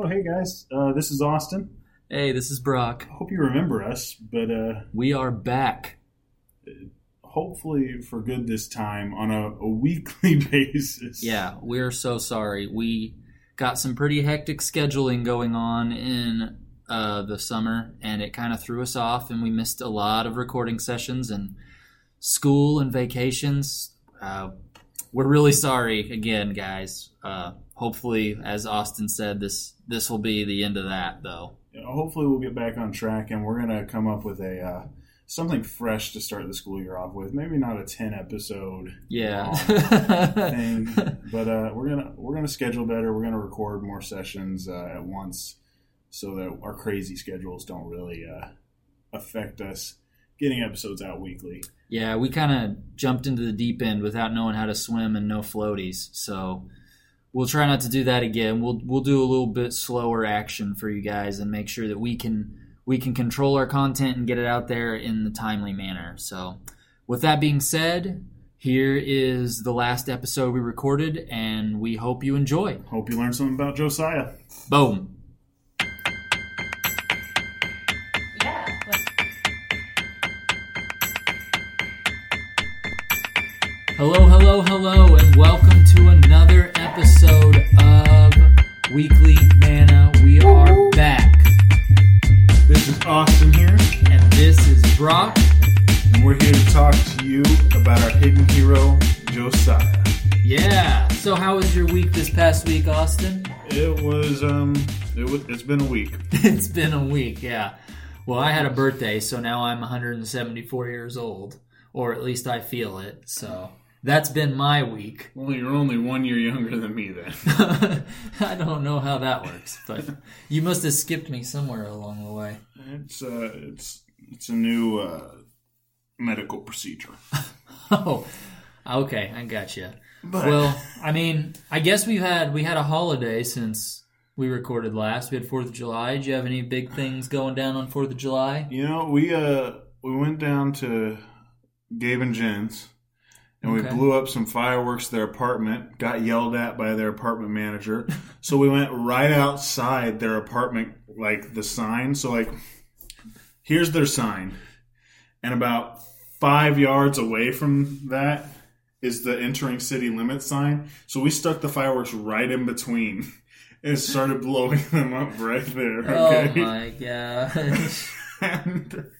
Oh, hey guys, uh, this is Austin. Hey, this is Brock. Hope you remember us, but uh, We are back. hopefully for good this time on a, a weekly basis. Yeah, we're so sorry. We got some pretty hectic scheduling going on in uh, the summer, and it kind of threw us off, and we missed a lot of recording sessions and school and vacations. Uh, we're really sorry again, guys. Hopefully, as Austin said, this this will be the end of that, though. You know, hopefully we'll get back on track, and we're gonna come up with a uh, something fresh to start the school year off with. Maybe not a ten episode Yeah. thing, but uh, we're gonna we're gonna schedule better. We're gonna record more sessions uh, at once, so that our crazy schedules don't really uh, affect us getting episodes out weekly. Yeah, we kind of jumped into the deep end without knowing how to swim and no floaties. So we'll try not to do that again. We'll we'll do a little bit slower action for you guys and make sure that we can we can control our content and get it out there in the timely manner. So with that being said, here is the last episode we recorded and we hope you enjoy. Hope you learned something about Josiah. Boom. Yeah. Hello, hello, hello, episode of Weekly Mana. We are back, This is Austin here, and this is Brock. and we're here to talk to you about our hidden hero, Josiah. Yeah. So, how was your week this past week, Austin? It was um, it was it's been a week. it's been a week, yeah. Well, I had a birthday, so now I'm 174 years old, or at least I feel it. So that's been my week. Well, you're only one year younger than me then. I don't know how that works, but you must have skipped me somewhere along the way. It's uh, it's it's a new uh, medical procedure. Oh, okay, I got you. But Well, I mean, I guess we've had we had a holiday since we recorded last. We had Fourth of July. Did you have any big things going down on Fourth of July? you know, we uh we went down to Gabe and Jen's. And we blew up some fireworks at their apartment, got yelled at by their apartment manager. so we went right outside their apartment, like the sign. So, like, here's their sign. And about five yards away from that is the entering city limit sign. So we stuck the fireworks right in between and started blowing them up right there. Oh okay. Oh my gosh! and,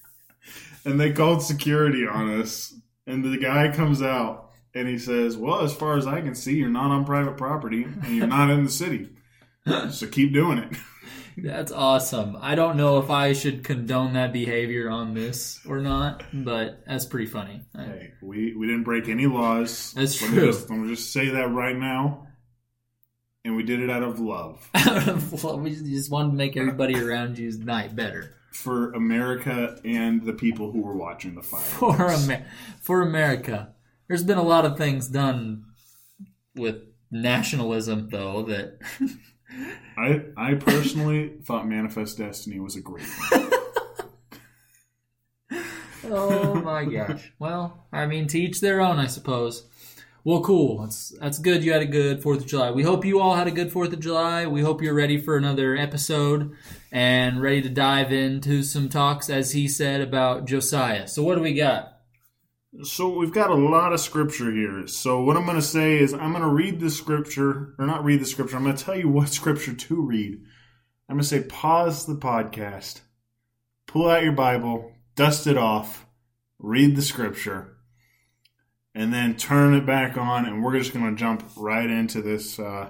and they called security on us. And the guy comes out and he says, Well, as far as I can see, you're not on private property and you're not in the city. So keep doing it. That's awesome. I don't know if I should condone that behavior on this or not, but that's pretty funny. Hey, we, we didn't break any laws. That's let true. Me just, let me just say that right now. And we did it out of love Well, we just wanted to make everybody around you's night better for America and the people who were watching the fireworks. for Amer- for America. There's been a lot of things done with nationalism, though, that I, I personally thought Manifest Destiny was a great one. oh my gosh. Well, I mean, to each their own, I suppose. Well, cool. That's that's good. You had a good Fourth of July. We hope you all had a good Fourth of July. We hope you're ready for another episode and ready to dive into some talks, as he said about Josiah. So, what do we got? So we've got a lot of scripture here. So what I'm going to say is I'm going to read the scripture, or not read the scripture. I'm going to tell you what scripture to read. I'm going to say pause the podcast, pull out your Bible, dust it off, read the scripture, and then turn it back on, and we're just going to jump right into this uh,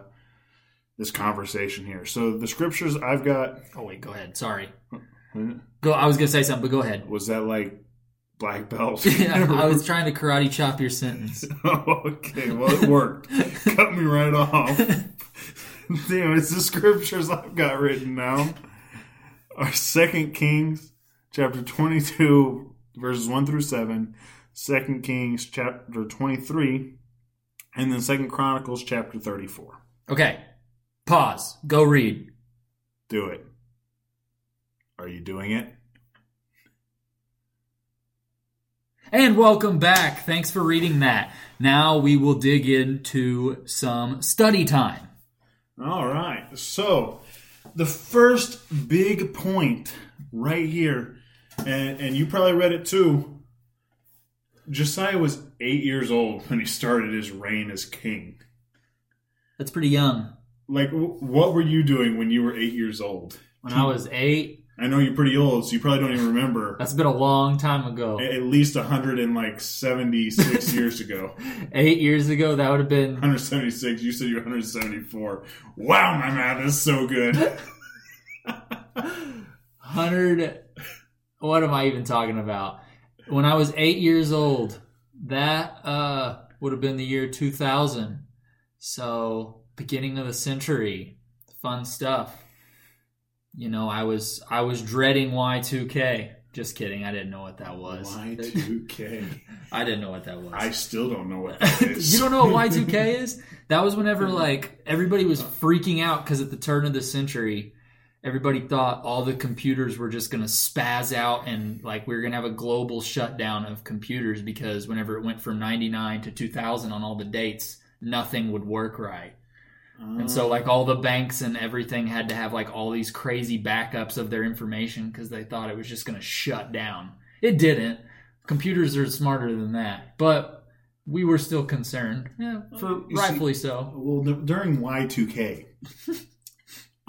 this conversation here. So the scriptures I've got Oh wait, go ahead. Sorry. Go. I was gonna say something, but go ahead. was that like black belt. Yeah, I was trying to karate chop your sentence. okay, well it worked. Cut me right off. Damn, it's the scriptures I've got written down. Our Second Kings chapter twenty-two, verses one through seven. Second Kings chapter twenty-three, and then Second Chronicles chapter thirty-four. Okay. Pause. Go read. Do it. Are you doing it? And welcome back. Thanks for reading that. Now we will dig into some study time. All right. So, the first big point right here, and, and you probably read it too. Josiah was eight years old when he started his reign as king. That's pretty young. Like, wh- what were you doing when you were eight years old? When I was eight, I know you're pretty old, so you probably don't even remember. that's been a long time ago. At least 176 years ago. Eight years ago, that would have been 176. You said you're 174. Wow, my math is so good. hundred. What am I even talking about? When I was eight years old, that uh, would have been the year 2000. So beginning of the century, fun stuff. You know, I was I was dreading Y2K. Just kidding. I didn't know what that was. Y2K. I didn't know what that was. I still don't know what that is. you don't know what Y2K is? That was whenever like everybody was freaking out because at the turn of the century, everybody thought all the computers were just going to spaz out and like we were going to have a global shutdown of computers because whenever it went from 99 to 2000 on all the dates, nothing would work right. And so oh. like all the banks and everything had to have like all these crazy backups of their information because they thought it was just going to shut down. It didn't. Computers are smarter than that, but we were still concerned. Yeah, for You see- rightfully so. Well, during Y2K,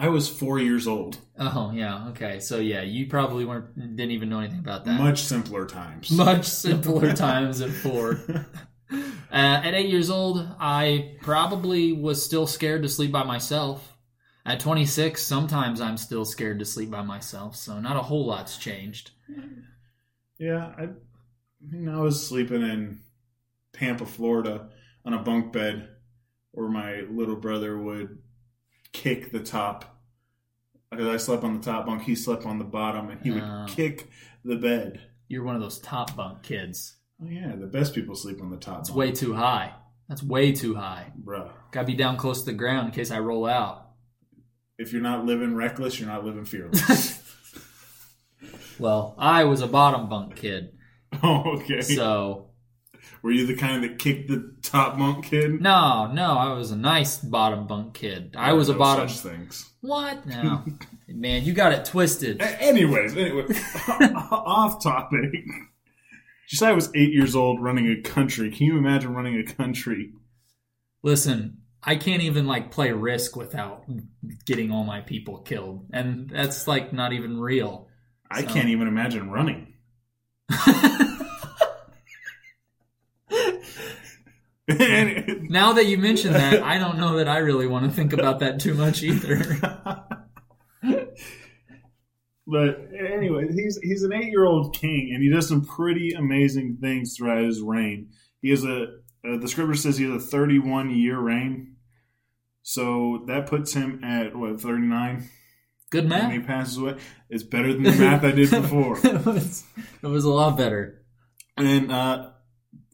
I was four years old. Oh yeah, okay. So yeah, you probably weren't didn't even know anything about that. Much simpler times. Much simpler times at four. Uh, at eight years old, I probably was still scared to sleep by myself. At 26, sometimes I'm still scared to sleep by myself, so not a whole lot's changed. Yeah, I, I mean, I was sleeping in Tampa, Florida, on a bunk bed where my little brother would kick the top. Because I slept on the top bunk, he slept on the bottom, and he would Oh. kick the bed. You're one of those top bunk kids. Oh yeah, the best people sleep on the top It's way too high. That's way too high. Bruh. Gotta be down close to the ground in case I roll out. If you're not living reckless, you're not living fearless. Well, I was a bottom bunk kid, oh, okay. so Were you the kind that kicked the top bunk kid? no, no, I was a nice bottom bunk kid. I was a bottom. Such things. What? No, man, you got it twisted. A- Anyways, anyway, off topic. Just I was eight years old running a country. Can you imagine running a country? Listen, I can't even like play Risk without getting all my people killed, and that's like not even real. I So- can't even imagine running. Now that you mention that, I don't know that I really want to think about that too much either. but anyway, he's he's an eight year old king, and he does some pretty amazing things throughout his reign. He has a uh, the scripture says he has a thirty one year reign, so that puts him at what thirty nine Good when he math. passes away. It's better than the math I did before. it, was, it was a lot better. And uh,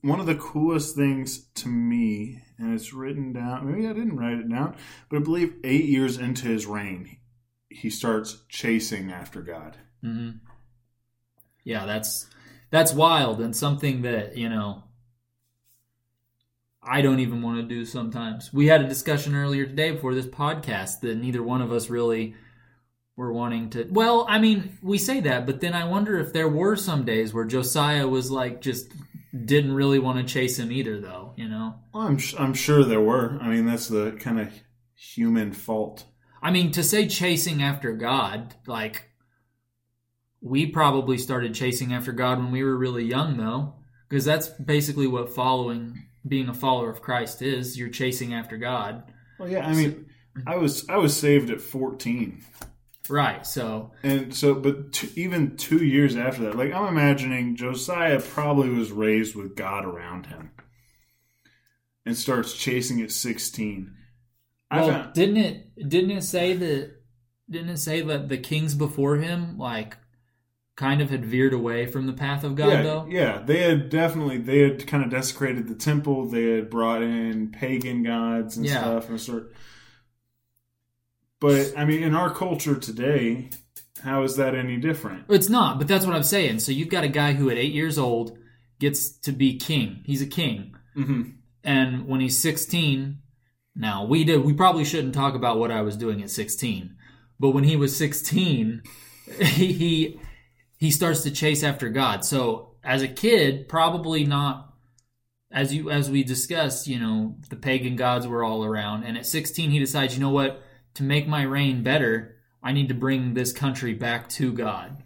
one of the coolest things to me, and it's written down, maybe I didn't write it down, but I believe eight years into his reign, he starts chasing after God. hmm Yeah, that's that's wild and something that you know I don't even want to do sometimes. We had a discussion earlier today before this podcast that neither one of us really were wanting to. Well, I mean, we say that, but then I wonder if there were some days where Josiah was like just didn't really want to chase him either, though. You know, Well, I'm, I'm sure there were. I mean, that's the kind of human fault. I mean, to say chasing after God, like we probably started chasing after God when we were really young, though, because that's basically what following, being a follower of Christ is. You're chasing after God, Well, yeah, I mean, I was I was saved at 14. Right? So, And so, but t- even two years after that, like I'm imagining Josiah probably was raised with God around him and starts chasing at 16. I well, found- didn't it? Didn't it say that? Didn't it say that the kings before him, like, kind of had veered away from the path of God, yeah, though? yeah, they had definitely they had kind of desecrated the temple. They had brought in pagan gods and Yeah. stuff and sort. But I mean, in our culture today, how is that any different? It's not, but that's what I'm saying. So you've got a guy who, at eight years old, gets to be king. He's a king. hmm and when he's 16 now we did we probably shouldn't talk about what i was doing at 16 But when he was 16, he, he he starts to chase after God. So as a kid, probably not as you as we discussed, you know, the pagan gods were all around. And at 16 he decides, you know what, to make my reign better, I need to bring this country back to God.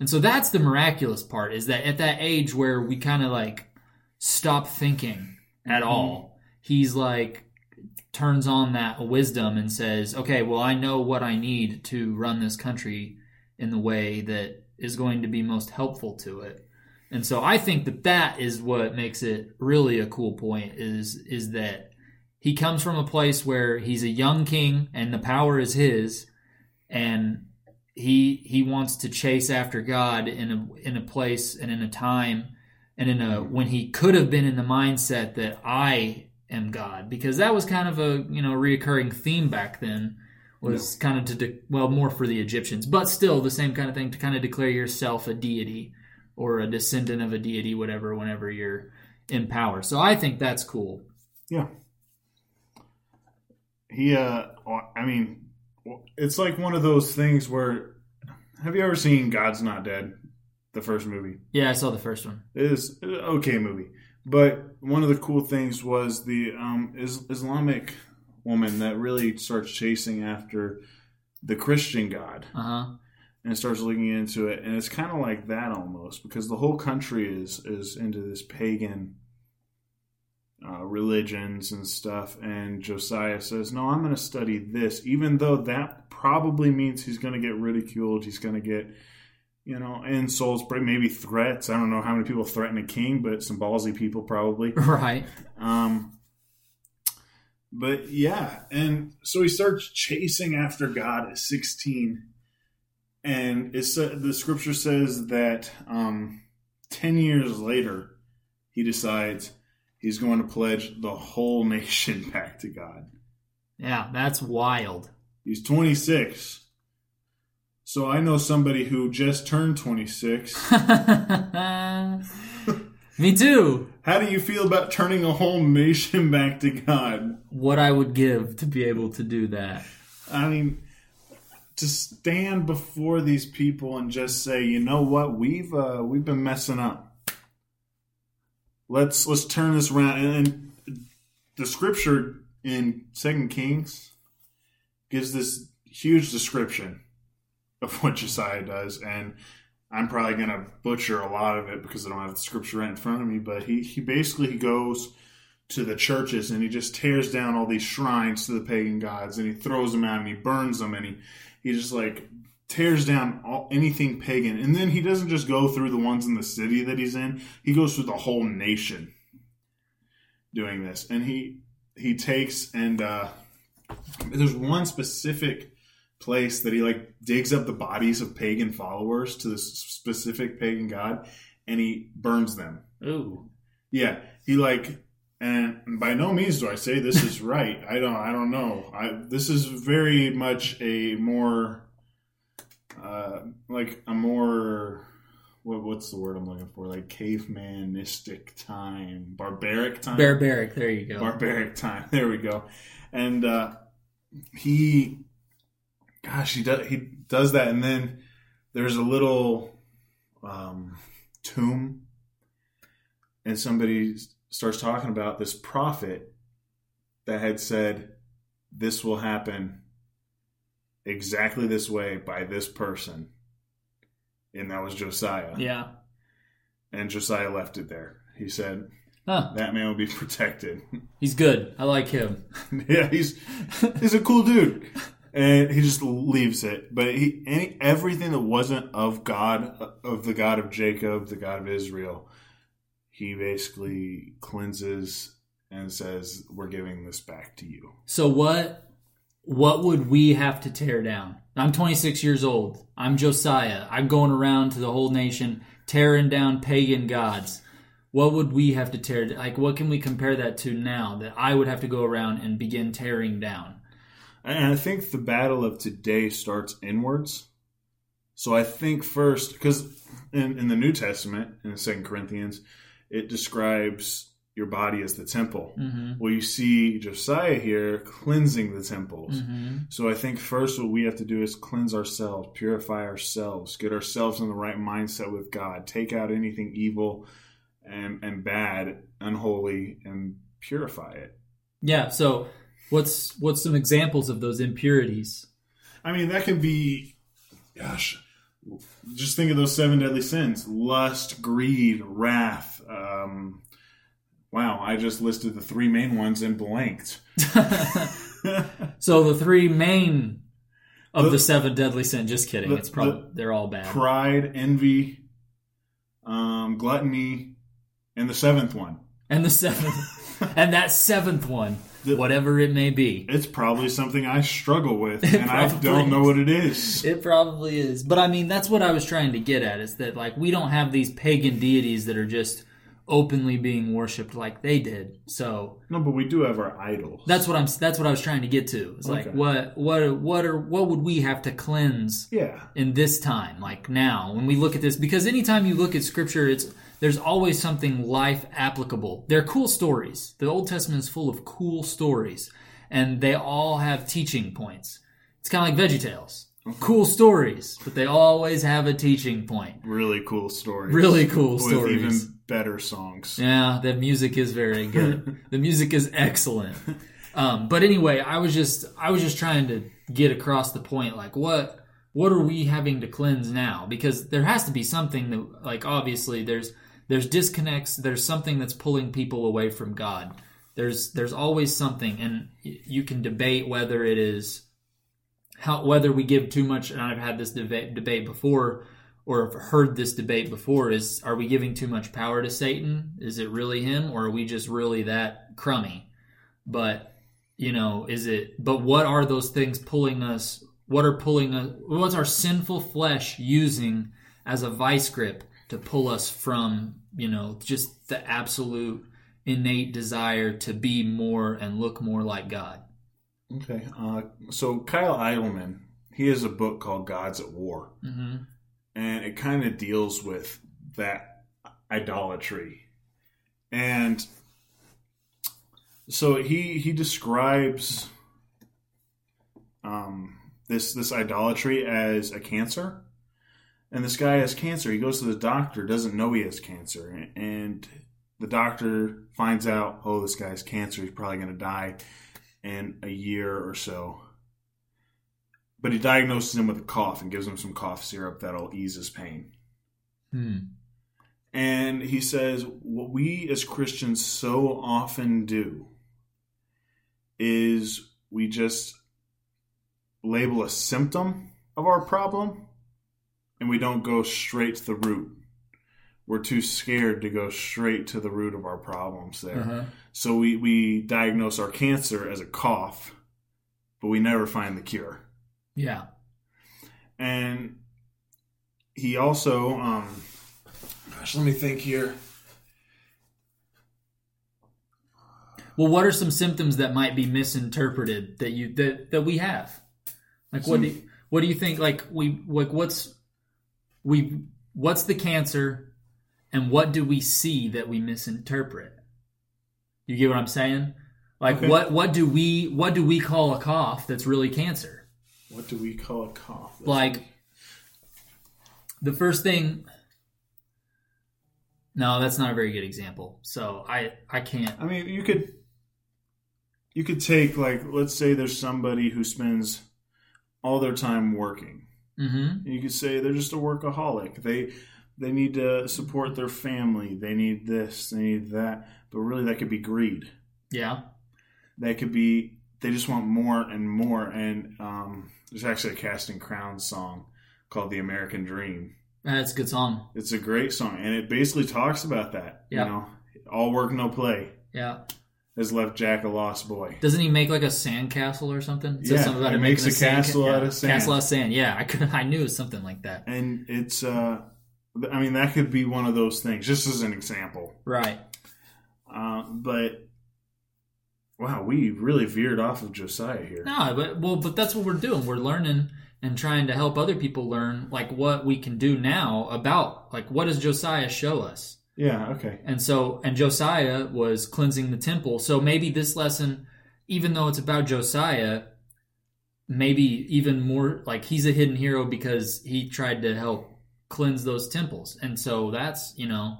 And so that's the miraculous part is that at that age where we kind of like stop thinking at mm-hmm. all, he's like turns on that wisdom and says, "Okay, well I know what I need to run this country in the way that is going to be most helpful to it." And so I think that that is what makes it really a cool point is is that he comes from a place where he's a young king and the power is his and he he wants to chase after God in a in a place and in a time and in a when he could have been in the mindset that I am God. Because that was kind of a you know reoccurring theme back then was kind of to de- well more for the Egyptians but still the same kind of thing to kind of declare yourself a deity or a descendant of a deity whatever whenever you're in power. So I think that's cool. Yeah. He, uh, I mean, it's like one of those things where. Have you ever seen God's Not Dead? The first movie. yeah I saw the first one It is an okay movie. But one of the cool things was the um, is, Islamic woman that really starts chasing after the Christian God uh-huh and starts looking into it, and it's kind of like that almost because the whole country is is into this pagan uh, religions and stuff. And Josiah says, "No, I'm going to study this, even though that probably means he's going to get ridiculed. He's going to get." You know, insults, maybe threats. I don't know how many people threaten a king, but some ballsy people probably. right Um, but yeah, and so he starts chasing after God at 16. And it's, uh, the scripture says that um, 10 years later, he decides he's going to pledge the whole nation back to God. yeah that's wild He's 26. So I know somebody who just turned 26. Me too. How do you feel about turning a whole nation back to God? What I would give to be able to do that. I mean, to stand before these people and just say, you know what, we've uh, we've been messing up. Let's let's turn this around. And, and the scripture in Second Kings gives this huge description of what Josiah does, and I'm probably gonna butcher a lot of it because I don't have the scripture right in front of me. But he he basically goes to the churches and he just tears down all these shrines to the pagan gods and he throws them out and he burns them and he he just like tears down all, anything pagan and then he doesn't just go through the ones in the city that he's in he goes through the whole nation doing this and he he takes and uh there's one specific place that he like digs up the bodies of pagan followers to this specific pagan god and he burns them Ooh. yeah, he like, and by no means do I say this is right. I don't. I don't know. I this is very much a more, uh, like a more, what, what's the word I'm looking for? Like cavemanistic time, barbaric time, Barbaric. There you go. barbaric time. There we go. And uh, he, gosh, he does he does that, and then there's a little um, tomb and somebody starts talking about this prophet that had said this will happen exactly this way by this person and that was josiah yeah. and josiah left it there he said Huh. that man will be protected He's good. I like him. yeah he's he's a cool dude and he just leaves it but he any everything that wasn't of god of the god of jacob the god of israel he basically cleanses and says we're giving this back to you So what? What would we have to tear down? I'm 26 years old. I'm Josiah. I'm going around to the whole nation tearing down pagan gods. What would we have to tear? Like, what can we compare that to now that I would have to go around and begin tearing down? and i think the battle of today starts inwards so i think first because in, in the new testament in second corinthians it describes your body is the temple. hmm Well, you see Josiah here cleansing the temples. hmm So I think first what we have to do is cleanse ourselves, purify ourselves, get ourselves in the right mindset with God, take out anything evil and, and bad, unholy, and purify it. Yeah. So, what's what's some examples of those impurities? I mean, that can be, gosh, just think of those seven deadly sins lust, greed, wrath. Um, wow, I just listed the three main ones and blanked. So the three main of The- the, seven deadly sin. Just kidding. the- it's probably they're all bad. Pride, envy, um, gluttony, and the seventh one. and the seventh, and that seventh one, The- whatever it may be, It's probably something I struggle with, It and I don't know what it is. it probably is. But I mean, that's what I was trying to get at. Is that like we don't have these pagan deities that are just openly being worshipped like they did. So No, but we do have our idols. that's what I'm. That's what I was trying to get to. It's like Okay. what what what are what would we have to cleanse yeah. in this time, like now, when we look at this, because anytime you look at scripture, it's there's always something life applicable. They're cool stories. The Old Testament is full of cool stories, and they all have teaching points. It's kind of like Veggie Tales. Cool stories, but they always have a teaching point. Really cool stories. Really cool With stories. even better songs. Yeah, the music is very good. the music is excellent. Um, but anyway, I was just I was just trying to get across the point, like what what are we having to cleanse now? Because there has to be something that, like, obviously there's there's disconnects. There's something that's pulling people away from God. There's there's always something, and you can debate whether it is how whether we give too much. And I've had this debate debate before or have heard this debate before is are we giving too much power to Satan? Is it really him or are we just really that crummy? But you know, is it but what are those things pulling us what are pulling us what's our sinful flesh using as a vice grip to pull us from, you know, just the absolute innate desire to be more and look more like God. Okay. Uh, so Kyle Idleman, he has a book called Gods at War, hmm and it kind of deals with that idolatry. And so he he describes um, this this idolatry as a cancer. And this guy has cancer. He goes to the doctor, doesn't know he has cancer, and the doctor finds out, oh, this guy's cancer. He's probably going to die in a year or so. But he diagnoses him with a cough and gives him some cough syrup that'll ease his pain. Hmm. And he says, what we as Christians so often do is we just label a symptom of our problem and we don't go straight to the root. We're too scared to go straight to the root of our problems there. Uh-huh. So we, we diagnose our cancer as a cough, but we never find the cure. Yeah. And he also, um, gosh, let me think here. Well, what are some symptoms that might be misinterpreted that you that that we have? Like what do you, what do you think? Like we like what's we what's the cancer, and what do we see that we misinterpret? You get what I'm saying? Like Okay. what what do we what do we call a cough that's really cancer? What do we call a cough? Like the first thing. No, that's not a very good example. So I I can't. I mean, you could you could take like let's say there's somebody who spends all their time working. Mm-hmm. You could say they're just a workaholic. They they need to support their family. They need this. They need that. But really, that could be greed. Yeah. That could be they just want more and more. And um, there's actually a Casting Crowns song called "The American Dream." That's a good song. It's a great song, and it basically talks about that. Yeah. You know, all work no play Yeah. has left Jack a lost boy. Doesn't he make like a sand castle or something? It Yeah, something about he makes making a castle yeah, out of sand. Castle out of sand. Yeah, I could. I knew it was something like that. and it's uh i mean that could be one of those things just as an example Right. uh, but wow we really veered off of josiah here No, but well, but that's what we're doing. We're learning and trying to help other people learn like what we can do now about like what does Josiah show us? Yeah. Okay. And so, and Josiah was cleansing the temple. So maybe this lesson, even though it's about Josiah, maybe even more like he's a hidden hero because he tried to help cleanse those temples. And so that's, you know,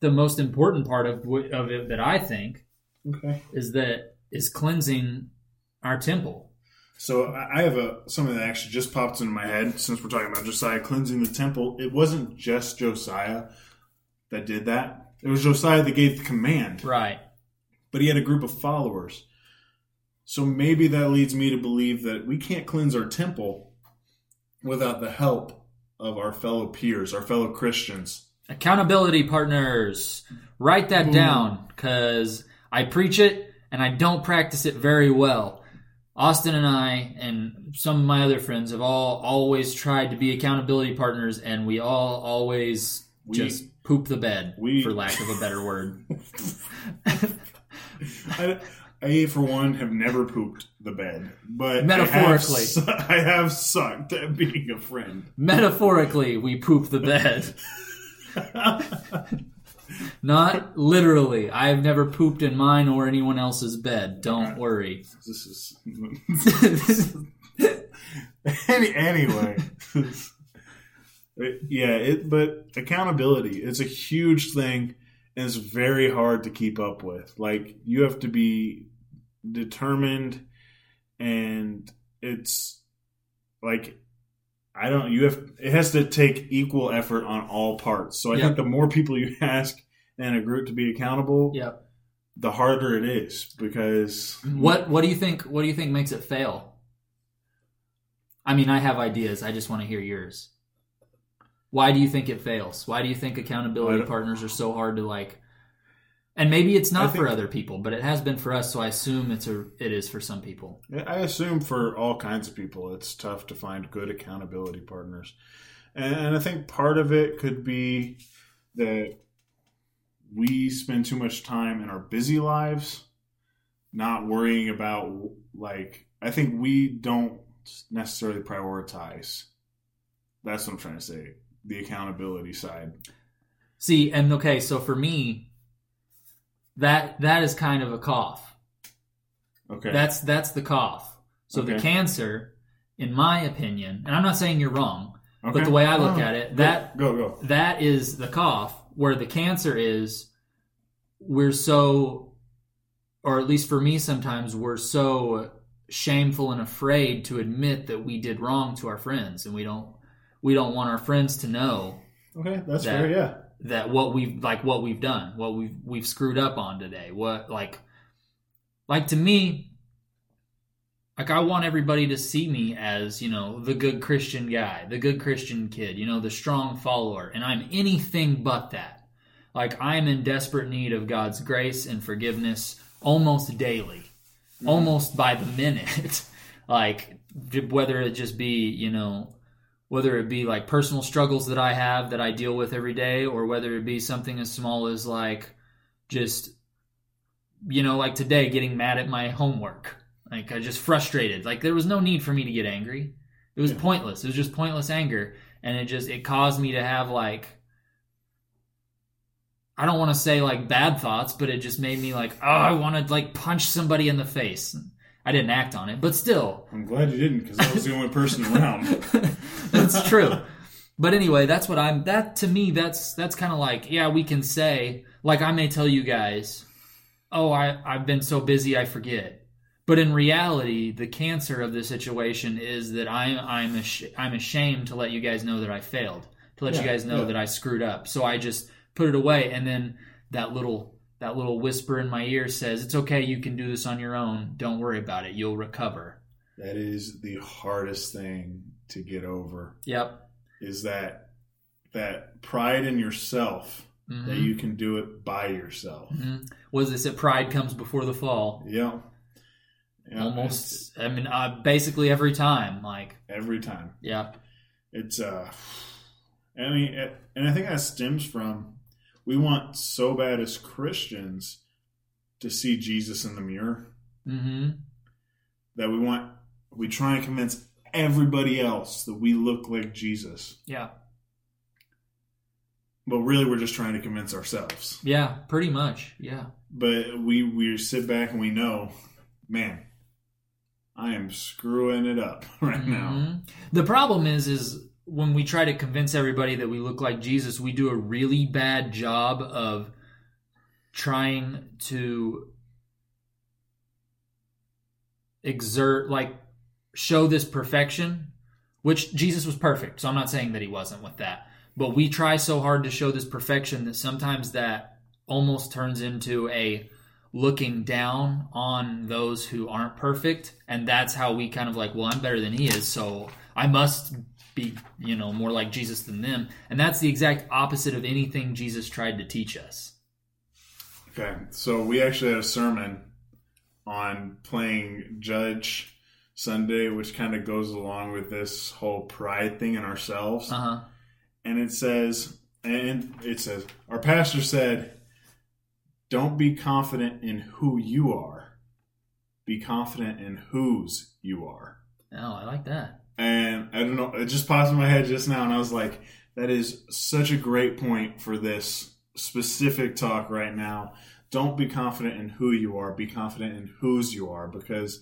the most important part of, of it that I think Okay. is that is cleansing our temple. So I have a something that actually just popped into my head since we're talking about Josiah cleansing the temple. It wasn't just Josiah that did that. It was Josiah that gave the command, Right. but he had a group of followers. So maybe that leads me to believe that we can't cleanse our temple without the help of our fellow peers, our fellow Christians. Accountability partners. Write that down because I preach it and I don't practice it very well. Austin and I and some of my other friends have all always tried to be accountability partners, and we all always We- just poop the bed, we- for lack of a better word. I, I, for one, have never pooped the bed, but Metaphorically. I have, I have sucked at being a friend. Metaphorically, we poop the bed. Not literally. I've never pooped in mine or anyone else's bed. Don't worry. This is Any, anyway. yeah, it but accountability it's a huge thing and it's very hard to keep up with. Like you have to be determined and it's like I don't you have it has to take equal effort on all parts. So I Yep. think the more people you ask in a group to be accountable, Yep. the harder it is because What What do you think? What do you think makes it fail? I mean, I have ideas. I just want to hear yours. Why do you think it fails? Why do you think accountability uh, partners are so hard to like? And maybe it's not think- for other people, but it has been for us. So I assume it's a it is for some people. I assume for all kinds of people, it's tough to find good accountability partners. And I think part of it could be that we spend too much time in our busy lives not worrying about, like, I think we don't necessarily prioritize. That's what I'm trying to say. The accountability side. See, and okay, so for me, that that is kind of a cough. Okay. That's that's the cough. So the cancer, in my opinion, and I'm not saying you're wrong, okay. but the way I look Oh, at it, go- that Go, go. that is the cough where the cancer is we're so or at least for me sometimes we're so shameful and afraid to admit that we did wrong to our friends and we don't we don't want our friends to know Okay, that's That- fair, yeah. that what we've like what we've done what we've we've screwed up on today what like like to me like i want everybody to see me as you know the good christian guy the good christian kid you know the strong follower. And i'm anything but that. Like i'm in desperate need of god's grace and forgiveness almost daily mm-hmm. almost by the minute. Like whether it just be you know whether it be like personal struggles that I have that I deal with every day, or whether it be something as small as like just, you know, like today getting mad at my homework. Like I just frustrated. Like there was no need for me to get angry. It was Yeah. pointless. It was just pointless anger. And it just, it caused me to have like, I don't want to say like bad thoughts, but it just made me like, oh, I want to like punch somebody in the face. I didn't act on it, but still, I'm glad you didn't because I was the only person around. that's true. But anyway, that's what I'm that to me that's that's kind of like, yeah, we can say like I may tell you guys, "Oh, I I've been so busy I forget." But in reality, the cancer of the situation is that I'm I'm ash- I'm ashamed to let you guys know that I failed. To let you guys know yeah. that I screwed up. So I just put it away and then that little that little whisper in my ear says, "It's okay, you can do this on your own. Don't worry about it. You'll recover." That is the hardest thing to get over. Yep. Is that that pride in yourself Mhm. that you can do it by yourself. Mhm. Was this that pride comes before the fall? Yeah. Yeah, Almost. I mean, uh, basically every time. Like, every time. yeah, It's uh I mean it, and I think that stems from we want so bad as Christians to see Jesus in the mirror hmm that we want we try and convince everybody else that we look like Jesus. yeah, but really we're just trying to convince ourselves. Yeah, pretty much. Yeah. But we we sit back and we know, man, I am screwing it up right now. Mhm. The problem is, is when we try to convince everybody that we look like Jesus, we do a really bad job of trying to exert, like, show this perfection, which Jesus was perfect. So I'm not saying that he wasn't with that. But we try so hard to show this perfection that sometimes that almost turns into a looking down on those who aren't perfect and that's how we kind of like well i'm better than he is so i must be you know more like jesus than them. And that's the exact opposite of anything jesus tried to teach us. Okay, so we actually had a sermon on playing Judge Sunday, which kind of goes along with this whole pride thing in ourselves. uh-huh. And it says and it says our pastor said don't be confident in who you are be confident in whose you are oh i like that and i don't know it just popped in my head just now and i was like that is such a great point for this specific talk right now don't be confident in who you are be confident in whose you are because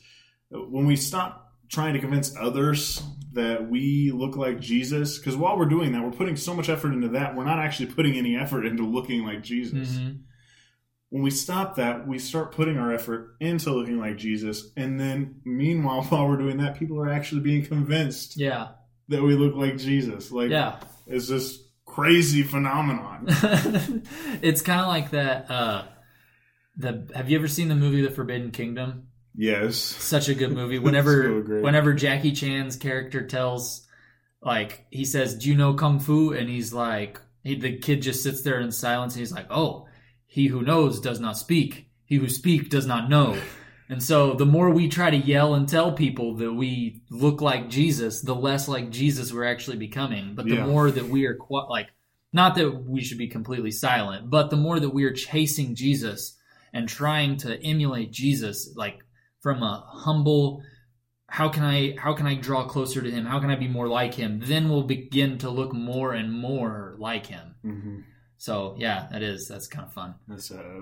when we stop trying to convince others that we look like Jesus, because while we're doing that, we're putting so much effort into that, we're not actually putting any effort into looking like Jesus. Mhm. When we stop that, we start putting our effort into looking like Jesus, and then meanwhile, while we're doing that, people are actually being convinced yeah that we look like Jesus. Like, yeah it's this crazy phenomenon. it's kind of like that uh the have you ever seen the movie the forbidden kingdom yes. such a good movie. So Whenever great. whenever Jackie Chan's character tells, like he says, "Do you know kung fu?" and he's like, he, the kid just sits there in silence. And he's like, "Oh, he who knows does not speak. He who speak does not know." And so, the more we try to yell and tell people that we look like Jesus, the less like Jesus we're actually becoming. But the Yeah. more that we are qu- like, not that we should be completely silent, but the more that we are chasing Jesus and trying to emulate Jesus, like from a humble how can i how can i draw closer to him how can i be more like him then we'll begin to look more and more like him hmm so yeah that is that's kind of fun That's uh,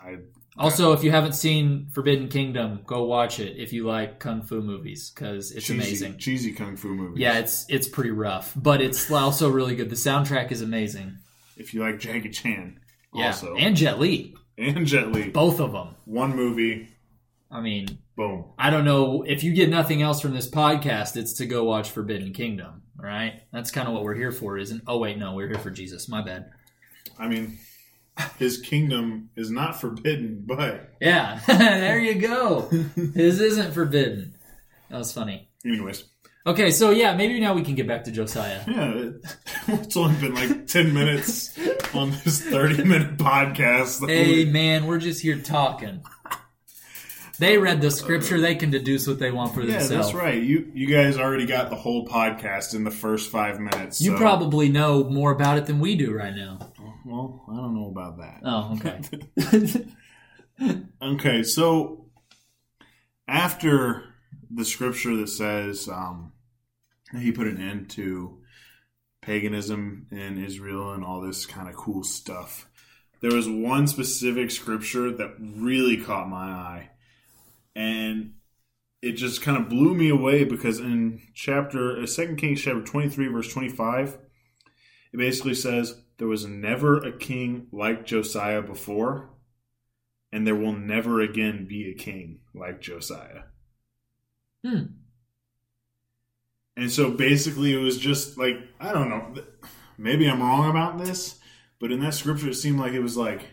I also if you haven't seen forbidden kingdom go watch it if you like kung fu movies because it's cheesy, amazing cheesy kung fu movies. yeah it's it's pretty rough but it's also really good the soundtrack is amazing if you like Jackie Chan, yeah also and jet li and Jet Li, both of them one movie, i mean boom. I don't know if you get nothing else from this podcast, it's to go watch Forbidden Kingdom, right? That's kind of what we're here for, isn't? Oh wait, no, we're here for Jesus. My bad. I mean, his kingdom is not forbidden, but Yeah, there you go. His isn't forbidden. That was funny. anyways, Okay, so yeah, maybe now we can get back to Josiah. yeah, it's only been like ten minutes on this thirty-minute podcast. Hey man, we're just here talking. They read the scripture; they can deduce what they want for yeah, themselves. that's right. You you guys already got the whole podcast in the first five minutes. You so- probably know more about it than we do right now. Well, I don't know about that. Oh, okay. Okay, so after the scripture that says um, he put an end to paganism in Israel and all this kind of cool stuff, there was one specific scripture that really caught my eye, and it just kind of blew me away because in chapter uh, Second Kings chapter twenty three verse twenty five, it basically says there was never a king like Josiah before and there will never again be a king like Josiah. Hmm. And so basically, it was just like, I don't know, maybe I'm wrong about this, but in that scripture, it seemed like it was like,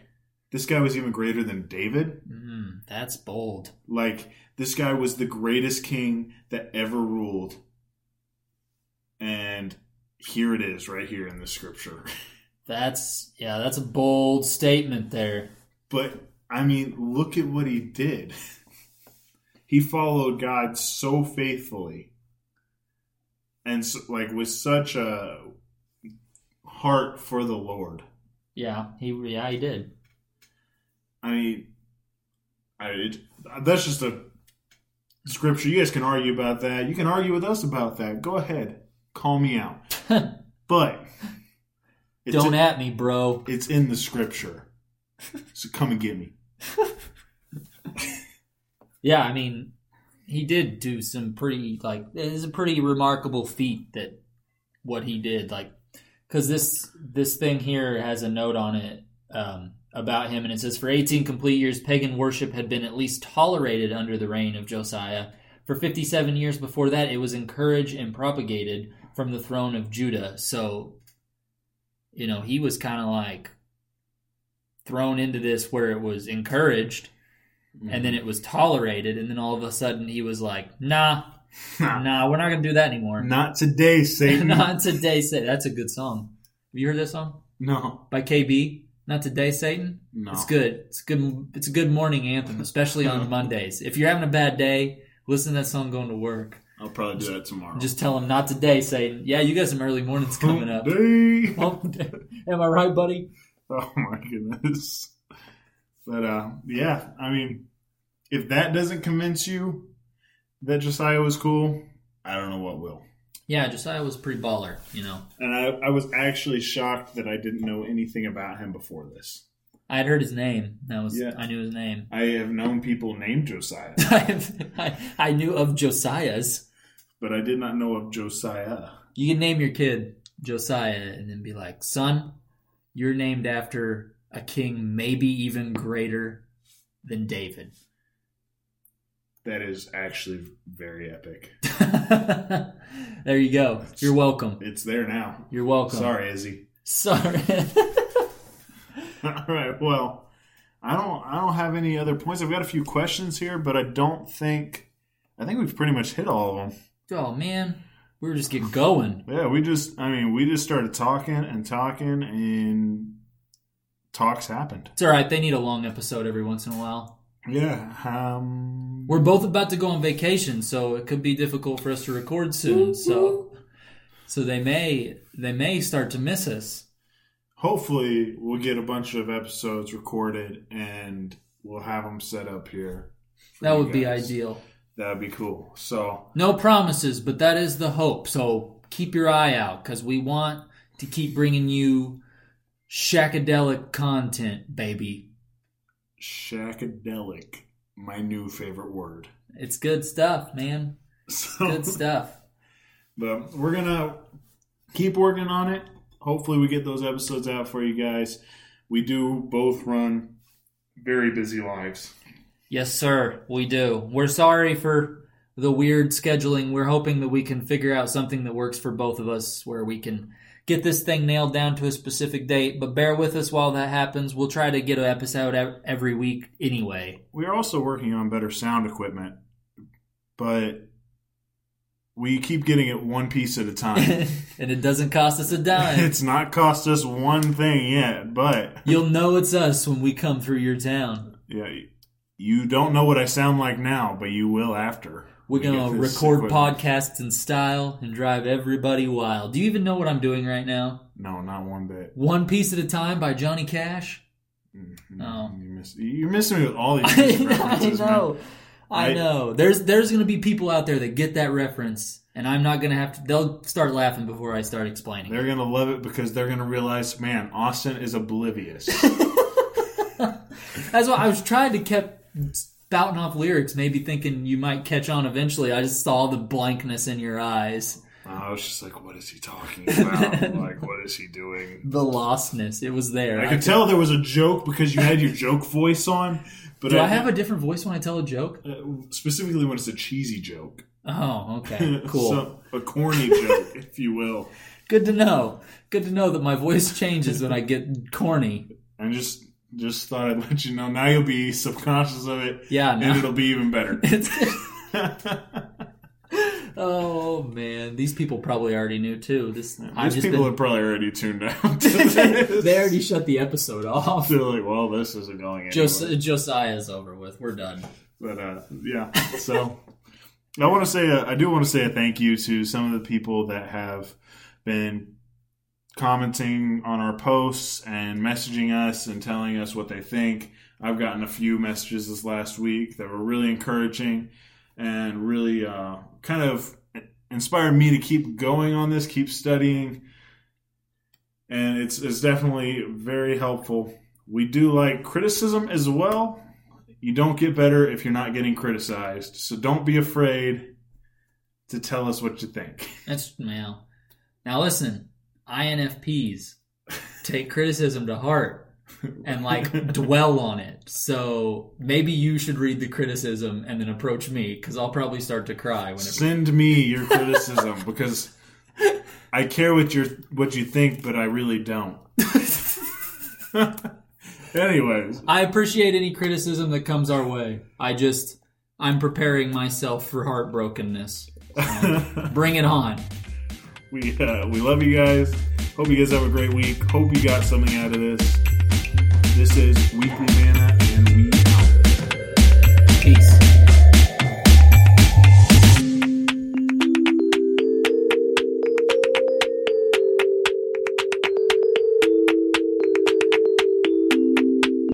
this guy was even greater than David. Mm, that's bold. Like, this guy was the greatest king that ever ruled. And here it is, right here in the scripture. That's yeah, that's a bold statement there. But I mean, look at what he did. he followed God so faithfully, and so, like with such a heart for the Lord. Yeah, he yeah he did. I mean, I it, that's just a scripture. You guys can argue about that. You can argue with us about that. Go ahead, call me out. but It's Don't in, at me, bro. it's in the scripture. So come and get me. Yeah, I mean, he did do some pretty like it is a pretty remarkable feat that what he did like because this this thing here has a note on it um, about him and it says for 18 complete years pagan worship had been at least tolerated under the reign of Josiah. For 57 years before that, it was encouraged and propagated from the throne of Judah. So, you know, he was kind of like thrown into this where it was encouraged and then mm-hmm. it was tolerated, and then all of a sudden he was like, "Nah, nah, we're not gonna do that anymore." Not today, Satan. not today, Satan. That's a good song. Have you heard that song no, by KB? Not today, Satan. no. It's good. It's good. It's a good morning anthem, especially on Mondays. If you're having a bad day, listen to that song going to work. I'll probably do that tomorrow. Just tell him not today, Satan. Yeah, you got some early mornings coming up. Day. Am I right, buddy? Oh my goodness. But uh yeah, I mean, if that doesn't convince you that Josiah was cool, I don't know what will. Yeah, Josiah was pretty baller. You know, And I, I was actually shocked that I didn't know anything about him before this. I had heard his name. That was Yeah. I knew his name. I have known people named Josiah, I, I knew of Josiah's. but I did not know of Josiah. You can name your kid Josiah and then be like, son, you're named after a king maybe even greater than David. That is actually very epic. there you go. You're welcome. It's there now. You're welcome. Sorry, Izzy. Sorry. All right. Well, I don't. I don't have any other points. I've got a few questions here, but I don't think. I think we've pretty much hit all of them. oh, man. We were just getting going. Yeah, we just. I mean, we just started talking and talking, and talks happened. It's all right. They need a long episode every once in a while. Yeah. Um. We're both about to go on vacation, so it could be difficult for us to record soon. So, so they may they may start to miss us. Hopefully, we'll get a bunch of episodes recorded, and we'll have them set up here. That would be ideal. That'd be cool. So No promises, but that is the hope. So keep your eye out because we want to keep bringing you shackadelic content, baby. Shackadelic, my new favorite word. It's good stuff, man. So, Good stuff. but we're gonna keep working on it. Hopefully, we get those episodes out for you guys. We do both run very busy lives. Yes, sir. We do. We're sorry for the weird scheduling. We're hoping that we can figure out something that works for both of us where we can get this thing nailed down to a specific date. But bear with us while that happens. We'll try to get an episode ev- every week anyway. We are also working on better sound equipment, but we keep getting it one piece at a time. and it doesn't cost us a dime. it's not cost us one thing yet, but You'll know it's us when we come through your town. yeah, you don't know what I sound like now, but you will after. We're we gonna get record equipment. podcasts in style and drive everybody wild. Do you even know what I'm doing right now? No, not one bit. One piece at a time by Johnny Cash. Mm, Oh. you miss, you're missing me with all these I references, man. I I- know. There's there's gonna be people out there that get that reference, and I'm not gonna have to. They'll start laughing before I start explaining. They're gonna love it because they're gonna realize, man, Austin is oblivious. That's why I was trying to keep spouting off lyrics, maybe thinking you might catch on eventually. I just saw the blankness in your eyes, I was just like, what is he talking about? like, what is he doing? the lostness. It was there. I could tell there was a joke because you had your joke voice on, but Do I have a different voice when I tell a joke? uh, specifically when it's a cheesy joke, Oh, okay, cool. So, a corny joke, if you will. Good to know. Good to know that my voice changes when I get corny. And just just thought I'd let you know. Now you'll be subconscious of it, Yeah, and it'll be even better. Oh man, these people probably already knew too. This I've These just people been, are probably already tuned out. to this. they already shut the episode off. They're like, well, this isn't going anywhere. Jos- Josiah's over with. We're done. But uh, yeah, so I want to say uh, I do want to say a thank you to some of the people that have been commenting on our posts and messaging us and telling us what they think. I've gotten a few messages this last week that were really encouraging and really uh, kind of inspired me to keep going on this, keep studying. and it's it's definitely very helpful. We do like criticism as well. You don't get better if you're not getting criticized, so don't be afraid to tell us what you think. That's now. Now listen, INFPs take criticism to heart and like dwell on it. So maybe you should read the criticism and then approach me because I'll probably start to cry whenever. Send me your criticism because I care what you what you think, but I really don't. Anyways, I appreciate any criticism that comes our way. I just I'm preparing myself for heartbrokenness. So bring it on. we uh, we love you guys. Hope you guys have a great week. Hope you got something out of this. This is Weekly Manna